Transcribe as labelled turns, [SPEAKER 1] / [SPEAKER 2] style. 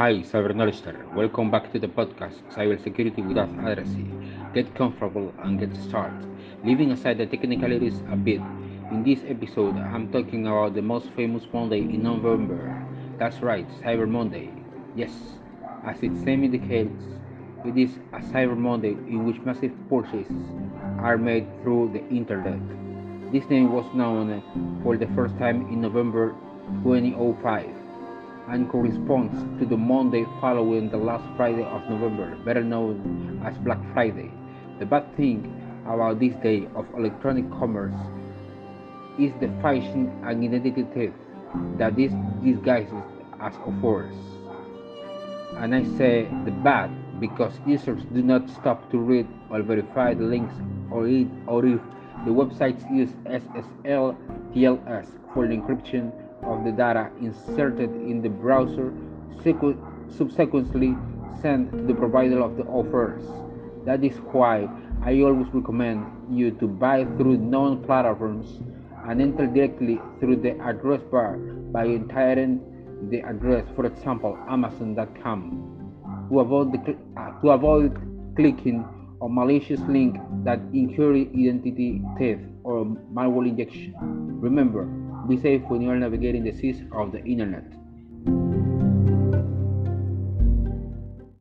[SPEAKER 1] Hi, Cyber Cyberknowledger. Welcome back to the podcast Cybersecurity Without Addressing. Get comfortable and get started. Leaving aside the technicalities a bit, in this episode I'm talking about the most famous Monday in November. That's right, Cyber Monday. Yes, as its name indicates, it is a Cyber Monday in which massive purchases are made through the internet. This name was known for the first time in November 2005 and corresponds to the Monday following the last Friday of November, better known as Black Friday. The bad thing about this day of electronic commerce is the phishing and identity theft that this disguises as offers. And I say the bad because users do not stop to read or verify the links or, it, or if the websites use SSL TLS for the encryption of the data inserted in the browser subsequently sent to the provider of the offers. That is why I always recommend you to buy through known platforms and enter directly through the address bar by entering the address, for example, Amazon.com, to avoid, the, uh, to avoid clicking on malicious link that incur identity theft or malware injection. Remember, be safe when you are navigating the seas of the internet.